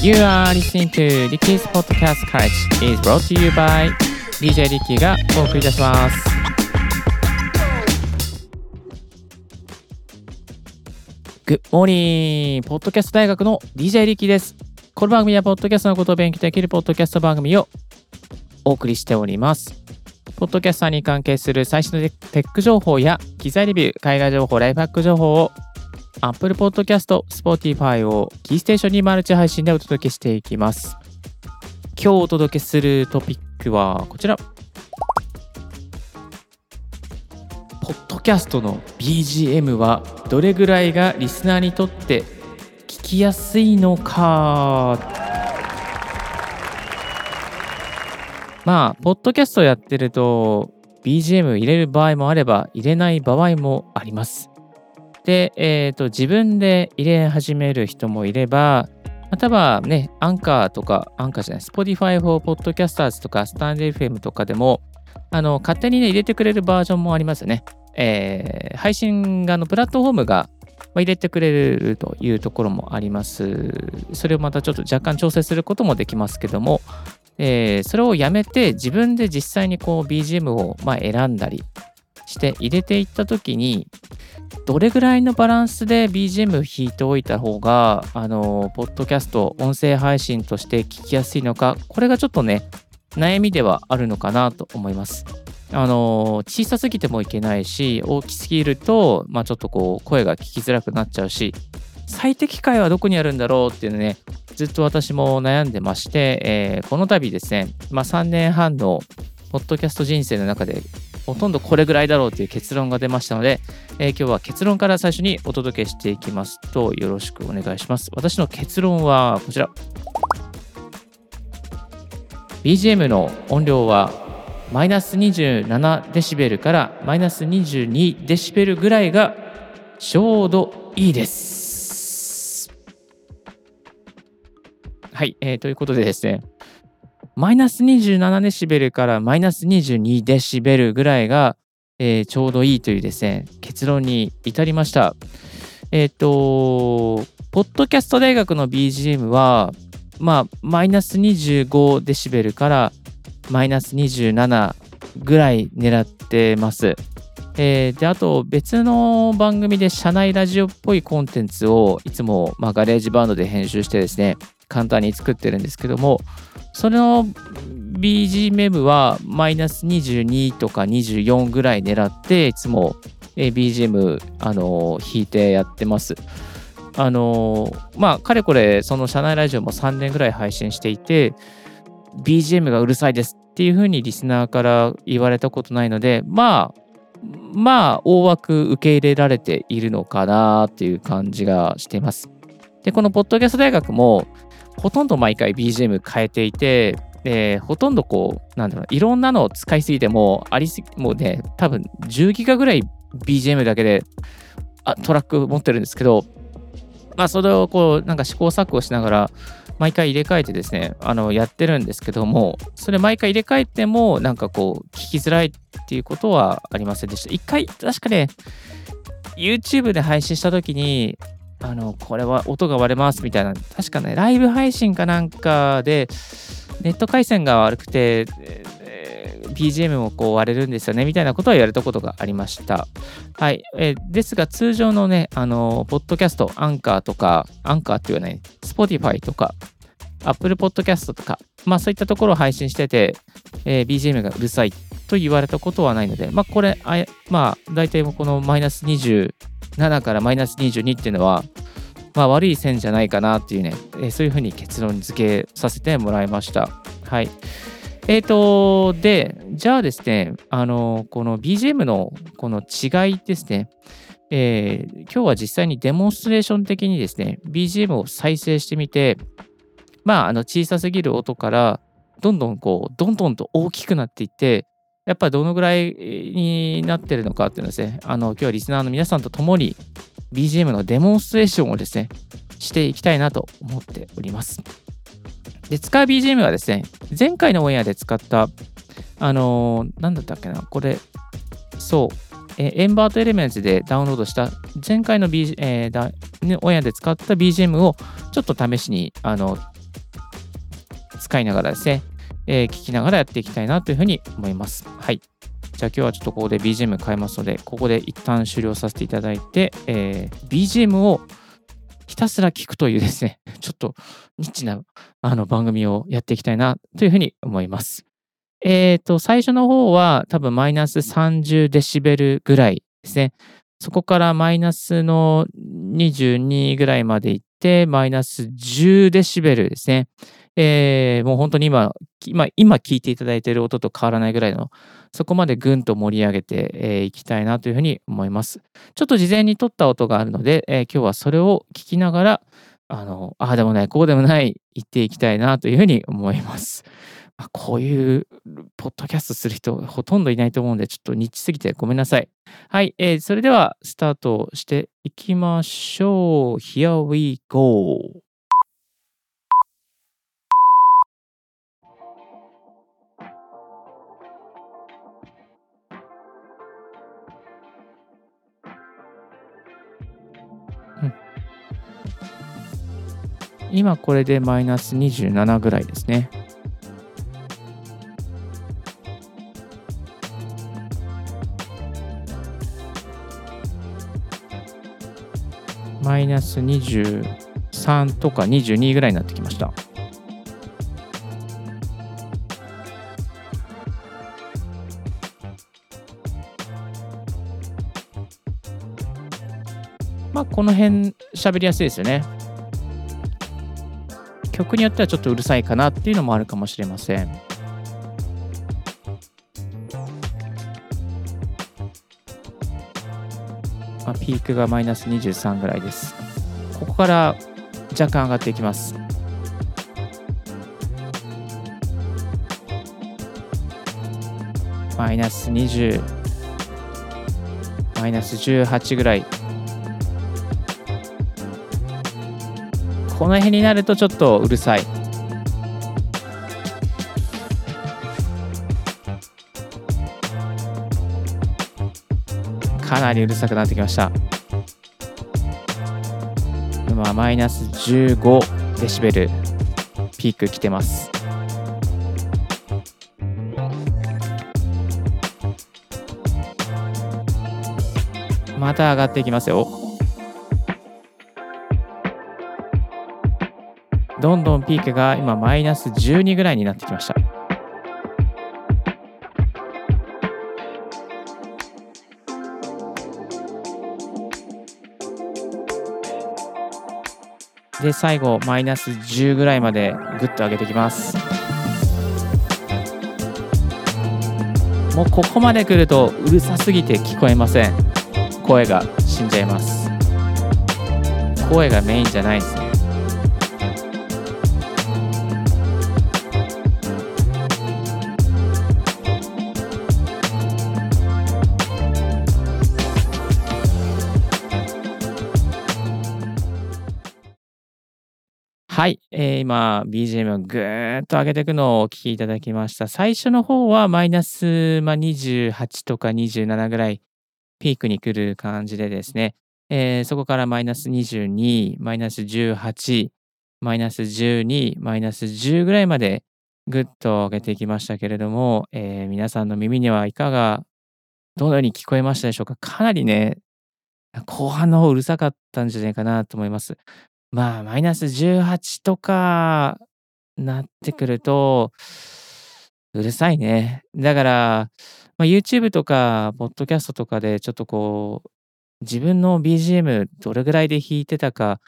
You are listening to Ricky's Podcast College is brought to you by DJ Ricky がお送りいたします。Good morning! ポッドキャスト大学の DJ リッキーです。この番組はポッドキャストのことを勉強できるポッドキャスト番組をお送りしております。ポッドキャスターに関係する最新のテック情報や機材レビュー、海外情報、ライフハック情報を Apple Podcast、Spotify をキーステーションにマルチ配信でお届けしていきます。今日お届けするトピックはこちら。ポッドキャストの BGM はどれぐらいがリスナーにとって聞きやすいのかまあ、ポッドキャストやってると BGM 入れる場合もあれば入れない場合もあります。で、えーと、自分で入れ始める人もいれば、またはね、アンカーとか、アンカーじゃない、Spotify for Podcasters とか、スタンド FM とかでも、あの、勝手にね、入れてくれるバージョンもありますよね。えー配信がのプラットフォームがまあ入れてくれるというところもあります。それをまたちょっと若干調整することもできますけども、えーそれをやめて自分で実際にこう BGM をまあ選んだりして入れていった時にどれぐらいのバランスで BGM 弾いておいた方があのポッドキャスト音声配信として聞きやすいのかこれがちょっとね悩みではあるのかなと思います。あの小さすぎてもいけないし大きすぎると、まあ、ちょっとこう声が聞きづらくなっちゃうし最適解はどこにあるんだろうっていうのねずっと私も悩んでまして、えーこの度ですね、まあ、3年半のポッドキャスト人生の中でほとんどこれぐらいだろうという結論が出ましたので、えー今日は結論から最初にお届けしていきますとよろしくお願いします。私の結論はこちら。BGM の音量はマイナス27デシベルからマイナス22デシベルぐらいがちょうどいいです。はい、えーということでですね、マイナス27デシベルからマイナス22デシベルぐらいが、えーちょうどいいというですね、結論に至りました。えっ、と、ポッドキャスト大学の BGM は、まあ、マイナス25デシベルからマイナス27ぐらい狙ってます。えーで、あと別の番組で社内ラジオっぽいコンテンツをいつも、まあ、 GarageBand で編集してですね、簡単に作ってるんですけども、その BGM はマイナス22とか24ぐらい狙って、いつも BGM、あの弾いてやってます。あのまあ、かれこれ、その社内ラジオも3年ぐらい配信していて、BGM がうるさいですっていうふうにリスナーから言われたことないので、まあ、まあ、大枠受け入れられているのかなっていう感じがしています。で、このポッドキャスト大学も、ほとんど毎回 BGM 変えていて、でほとんどこう、なんだろう、いろんなのを使いすぎても、ありすぎ、もうね、多分10ギガぐらい BGM だけであトラック持ってるんですけど、まあ、それをこう、なんか試行錯誤しながら、毎回入れ替えてですね、あの、やってるんですけども、それ毎回入れ替えても、なんかこう、聞きづらいっていうことはありませんでした。一回、確かね、YouTube で配信したときに、あの、これは音が割れますみたいな、確かね、ライブ配信かなんかで、ネット回線が悪くて、え BGM もこう割れるんですよね、みたいなことは言われたことがありました。はい。えですが、通常のね、あの、ポッドキャスト、アンカーとか、アンカーって言わない、Spotify とか、Apple Podcast とか、まあそういったところを配信してて、えー BGM がうるさいっと言われたことはないので、まあこれ、あまあ大体このマイナス27からマイナス22っていうのは、まあ悪い線じゃないかなっていうね、えーそういうふうに結論付けさせてもらいました。はい。えーと、で、じゃあですね、あの、この BGM のこの違いですね、えー今日は実際にデモンストレーション的にですね、BGM を再生してみて、まあ、あの小さすぎる音から、どんどんこう、どんどんと大きくなっていって、やっぱりどのぐらいになってるのかっていうのですね、あの、今日はリスナーの皆さんと共に BGM のデモンストレーションをですね、していきたいなと思っております。で、使う BGM はですね、前回のオンエアで使った、あのーなんだったっけな、これ、そう、えーエンバートエレメンツでダウンロードした前回の、B えーだねオンエアで使った BGM をちょっと試しにあの使いながらですね、えー、聞きながらやっていきたいなというふうに思います。はい。じゃあ今日はちょっとここで BGM 変えますので、ここで一旦終了させていただいて、えー、BGM をひたすら聞くというですね、ちょっとニッチなあの番組をやっていきたいなというふうに思います。えっ、ー、と、最初の方は多分マイナス30デシベルぐらいですね。そこからマイナスの22ぐらいまで行って、マイナス10デシベルですね。えー、もう本当に今、今、今聞いていただいている音と変わらないぐらいの、そこまでぐんと盛り上げてい、えー、きたいなというふうに思います。ちょっと事前に撮った音があるので、えー、今日はそれを聞きながら、あの、ああでもない、こうでもない、言っていきたいなというふうに思います。あこういうポッドキャストする人ほとんどいないと思うんで、ちょっとニッチすぎてごめんなさい。はい、えー、それではスタートしていきましょう。Here we go! 今これでマイナス27ぐらいですね。ナス23とか22ぐらいになってきました。まあ、この辺喋りやすいですよね。曲によってはちょっとうるさいかなっていうのもあるかもしれません。まあ、ピークがマイナス23ぐらいです。ここから若干上がっていきます。マイナス20、マイナス18ぐらい。この辺になるとちょっとうるさい。かなりうるさくなってきましたマイナス15デシベルピーク来てます。また上がっていきますよ。どんどんピークが今マイナス12ぐらいになってきました。で、最後、マイナス10ぐらいまでぐっと上げてきます。もうここまで来るとうるさすぎて聞こえません。声が死んじゃいます。声がメインじゃないですね。はい、えー、今 BGM をぐーっと上げていくのをお聞きいただきました。最初の方はマイナス、まあ、28とか27ぐらいピークに来る感じでですね、えー、そこからマイナス22、マイナス18、マイナス12、マイナス10ぐらいまでぐっと上げていきましたけれども、えー、皆さんの耳にはいかが、どのように聞こえましたでしょうかかなりね、後半の方うるさかったんじゃないかなと思います。まあ、マイナス18とかなってくると、うるさいね。だから、まあ、YouTube とか、ポッドキャストとかで、ちょっとこう、自分の BGM どれぐらいで弾いてたか、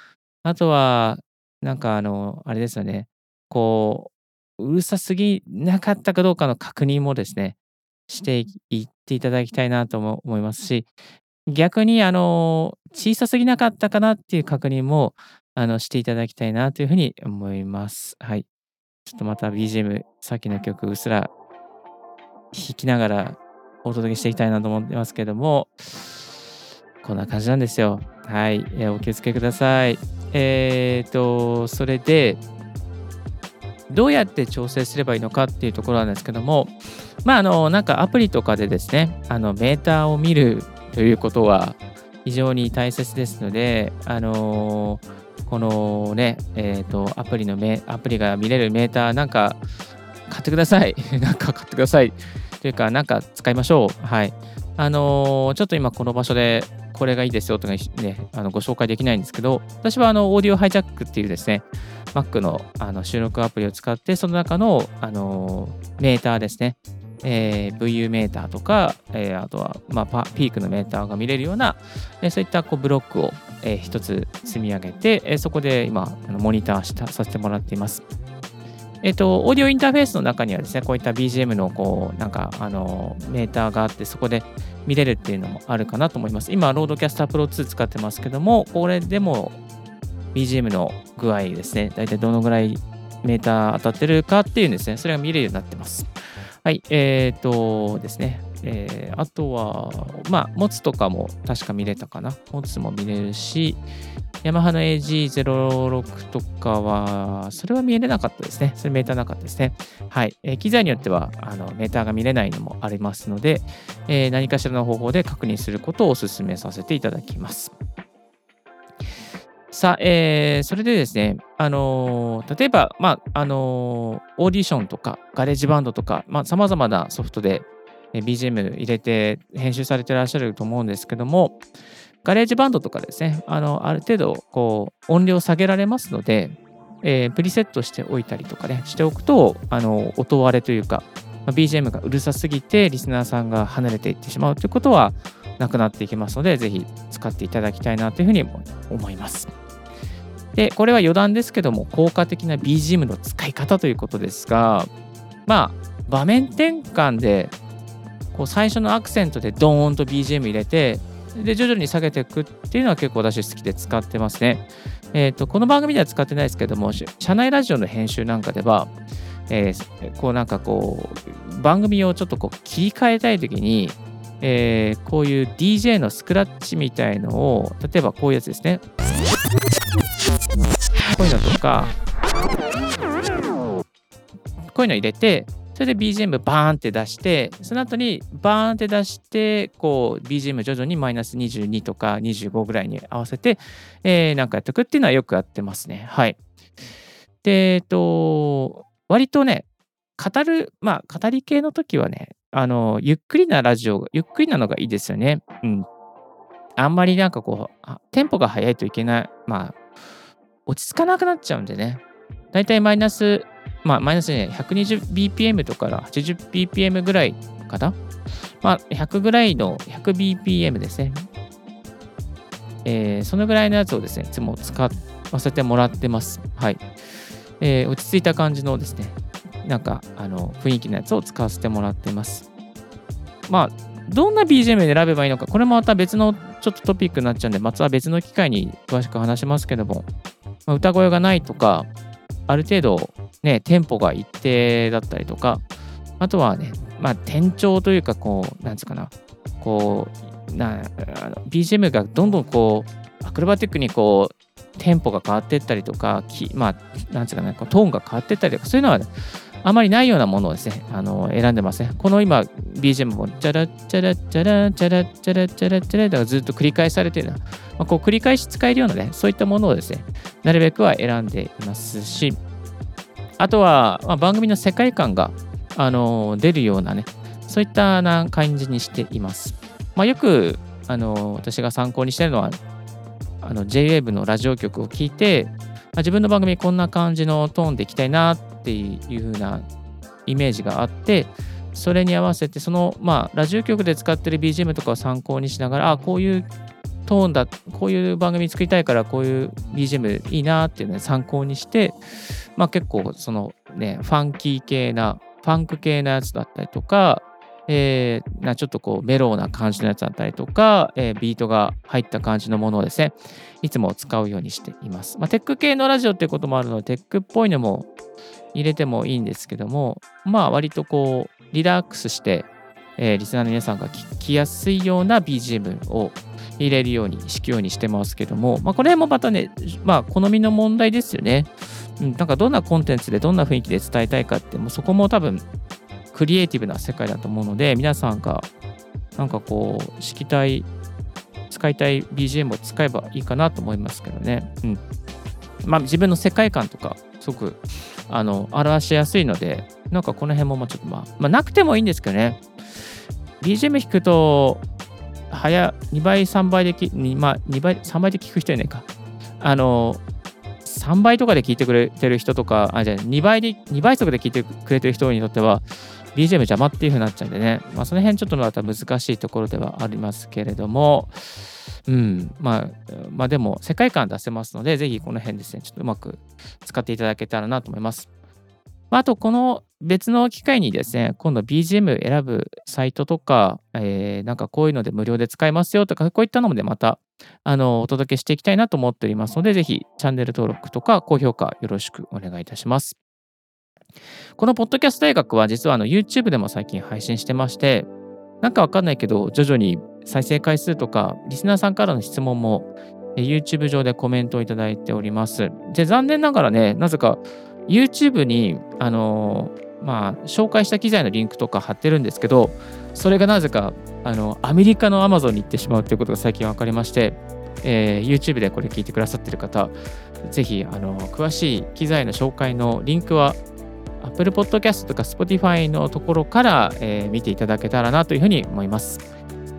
あとは、なんかあの、あれですよね、こう、うるさすぎなかったかどうかの確認もですね、していっていただきたいなと思いますし、逆にあの、小さすぎなかったかなっていう確認も、あの、していただきたいなというふうに思います。はい。ちょっとまた BGM、さっきの曲、うっすら弾きながらお届けしていきたいなと思ってますけども、こんな感じなんですよ。はい。えー、お気をつけください。えっ、と、それで、どうやって調整すればいいのかっていうところなんですけども、まあ、あの、なんかアプリとかでですね、あの、メーターを見るということは非常に大切ですので、あのーこのね、えっ、ー、と、アプリのメ、アプリが見れるメーターなんか買ってください。なんか買ってください。というか、なんか使いましょう。はい。あのー、ちょっと今この場所でこれがいいですよとかね、あのご紹介できないんですけど、私はあのオーディオハイジャックっていうですね、Mac のあの収録アプリを使って、その中の、あのー、メーターですね、えー、VU メーターとか、えー、あとは、まあ、ピークのメーターが見れるような、えー、そういったこうブロックを、えー、一つ積み上げて、えー、そこで今、モニターしたさせてもらっています。えっ、ー、と、オーディオインターフェースの中にはですね、こういった BGM のこう、なんか、あの、メーターがあって、そこで見れるっていうのもあるかなと思います。今、 RODECaster Pro 2使ってますけども、これでも BGM の具合ですね、大体どのぐらいメーター当たってるかっていうんですね、それが見れるようになってます。はい、えっ、ー、とですね、えー、あとは、まあ、モツとかも確か見れたかな。モツも見れるし、ヤマハの AG06 とかは、それは見れなかったですね。それメーターなかったですね。はい。えー、機材によってはあのメーターが見れないのもありますので、えー、何かしらの方法で確認することをお勧めさせていただきます。さあ、えー、それでですね、あのー、例えば、まあ、あのー、オーディションとか、 GarageBand とか、まあ、様々なソフトで BGM 入れて編集されてらっしゃると思うんですけども、 GarageBand とかですね、あの、ある程度、こう、音量下げられますので、えー、プリセットしておいたりとかね、しておくと、あの、音割れというか、まあ、BGM がうるさすぎて、リスナーさんが離れていってしまうということはなくなっていきますので、ぜひ使っていただきたいなというふうに思います。で、これは余談ですけども、効果的な BGM の使い方ということですが、まあ、場面転換でこう最初のアクセントでドーンと BGM 入れて、で、徐々に下げていくっていうのは結構私好きで使ってますね。えっ、ー、と、この番組では使ってないですけども、社内ラジオの編集なんかでは、えー、こうなんかこう、番組をちょっとこう切り替えたいときに、えー、こういう DJ のスクラッチみたいのを、例えばこういうやつですね。こういうのとか、こういうの入れて、それで BGM バーンって出して、その後にバーンって出して、こう BGM 徐々にマイナス22とか25ぐらいに合わせて、えー、なんかやっていくっていうのはよくやってますね。はい。で、えっと、割とね、語る、まあ、語り系の時はね、あの、ゆっくりなラジオ、ゆっくりなのがいいですよね。うん。あんまりなんかこう、テンポが速いといけない、まあ、落ち着かなくなっちゃうんでね。だいたいマイナスまあ、マイナスね、120bpm とから 80bpm ぐらいかな。まあ、100ぐらいの 100bpm ですね。えー、そのぐらいのやつをですね、いつも使わせてもらってます。はい。えー、落ち着いた感じのですね、なんか、あの、雰囲気のやつを使わせてもらってます。まあ、どんな BGM で選べばいいのか、これもまた別のちょっとトピックになっちゃうんで、また別の機会に詳しく話しますけども、歌声がないとか、ある程度、ね、テンポが一定だったりとか、あとはね、まあ、転調というか、こう、なんつうかな、こう、な BGM がどんどんこう、アクロバティックにこう、テンポが変わっていったりとか、まあ、なんつうかな、トーンが変わっていったりとか、そういうのは、ね、あまりないようなものをですね、あの選んでますね。この今、BGM も、チャラチャラチャラチャラチャラチャラチャラとずっと繰り返されているまあ、こう繰り返し使えるようなね、そういったものをですね、なるべくは選んでいますし、あとは、まあ、番組の世界観が、あの出るようなね、そういったな感じにしています。まあ、よく、あの私が参考にしているのは、あの JWAVE のラジオ局を聞いて、まあ、自分の番組こんな感じのトーンでいきたいなっていう風なイメージがあって、それに合わせて、その、まあ、ラジオ局で使ってる BGM とかを参考にしながら、あ、こういうトーンだ、こういう番組作りたいから、こういう BGM いいなっていうのを参考にして、まあ結構そのね、ファンキー系な、ファンク系なやつだったりとか、えー、なちょっとこうメローな感じのやつだったりとか、えー、ビートが入った感じのものをですね、いつも使うようにしています。まあ、テック系のラジオっていうこともあるので、テックっぽいのも入れてもいいんですけども、まあ割とこう、リラックスして、えー、リスナーの皆さんが聞きやすいような BGM を入れるように、しくようにしてますけども、まあ、これもまたね、まあ、好みの問題ですよね。うん、なんかどんなコンテンツでどんな雰囲気で伝えたいかって、もうそこも多分、クリエイティブな世界だと思うので、皆さんが、なんかこう、敷きたい、使いたい BGM を使えばいいかなと思いますけどね。うん。まあ、自分の世界観とかすごくあの表しやすいのでなんかこの辺もまあちょっとまあ、まあ、なくてもいいんですけどね BGM 弾くと早2倍3倍でき、まあ、2倍3倍で聞く人いないかあの3倍とかで聞いてくれてる人とかあじゃあ2倍で2倍速で聞いてくれてる人にとっては BGM 邪魔っていう風になっちゃうんでね、まあ、その辺ちょっとまた難しいところではありますけれども、うん、まあ、まあでも世界観出せますので、ぜひこの辺ですね、ちょっとうまく使っていただけたらなと思います。あと、この別の機会にですね、今度 BGM 選ぶサイトとか、えー、なんかこういうので無料で使えますよとか、こういったのもでまたあのお届けしていきたいなと思っておりますので、ぜひチャンネル登録とか高評価よろしくお願いいたします。このポッドキャスト大学は実はあの YouTube でも最近配信してまして、なんかわかんないけど、徐々に再生回数とか、リスナーさんからの質問も YouTube 上でコメントをいただいております。で、残念ながらね、なぜか YouTube に、あのまあ、紹介した機材のリンクとか貼ってるんですけど、それがなぜか、あの、アメリカの Amazon に行ってしまうということが最近分かりまして、えー、YouTube でこれ聞いてくださってる方、ぜひ、あの、詳しい機材の紹介のリンクは Apple Podcast とか Spotify のところから、えー、見ていただけたらなというふうに思います。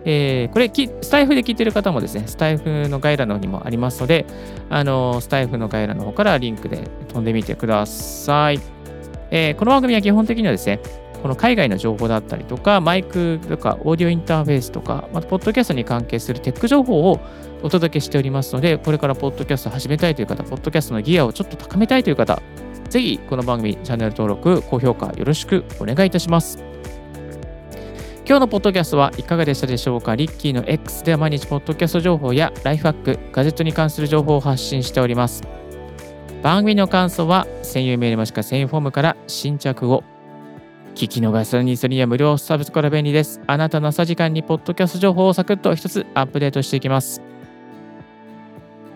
えー、これスタイフで聞いてる方もですね、スタイフの概要欄の方にもありますので、あのスタイフの概要欄の方からリンクで飛んでみてください。えー、この番組は基本的にはですね、この海外の情報だったりとか、マイクとか、オーディオインターフェースとか、また、ポッドキャストに関係するテック情報をお届けしておりますので、これからポッドキャスト始めたいという方、ポッドキャストのギアをちょっと高めたいという方、ぜひこの番組チャンネル登録、高評価よろしくお願いいたします。今日のポッドキャストはいかがでしたでしょうか？リッキーの X では毎日ポッドキャスト情報やライフハック、ガジェットに関する情報を発信しております。番組の感想は専用メールもしくは専用フォームから新着を聞き逃したにそれには無料サービスから便利です。あなたの朝時間にポッドキャスト情報をサクッと一つアップデートしていきます。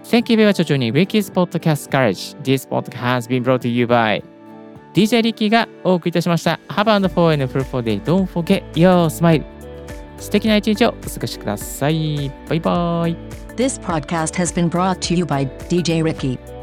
Thank you very much for joining Ricky's Podcast Garage. This podcast has been brought to you by DJ Ricky がお送りいたしました。Have a wonderful and fruitful day. Don't forget your smile. 素敵な一日をお過ごしください。バイバイ。This podcast has been brought to you by DJ Ricky.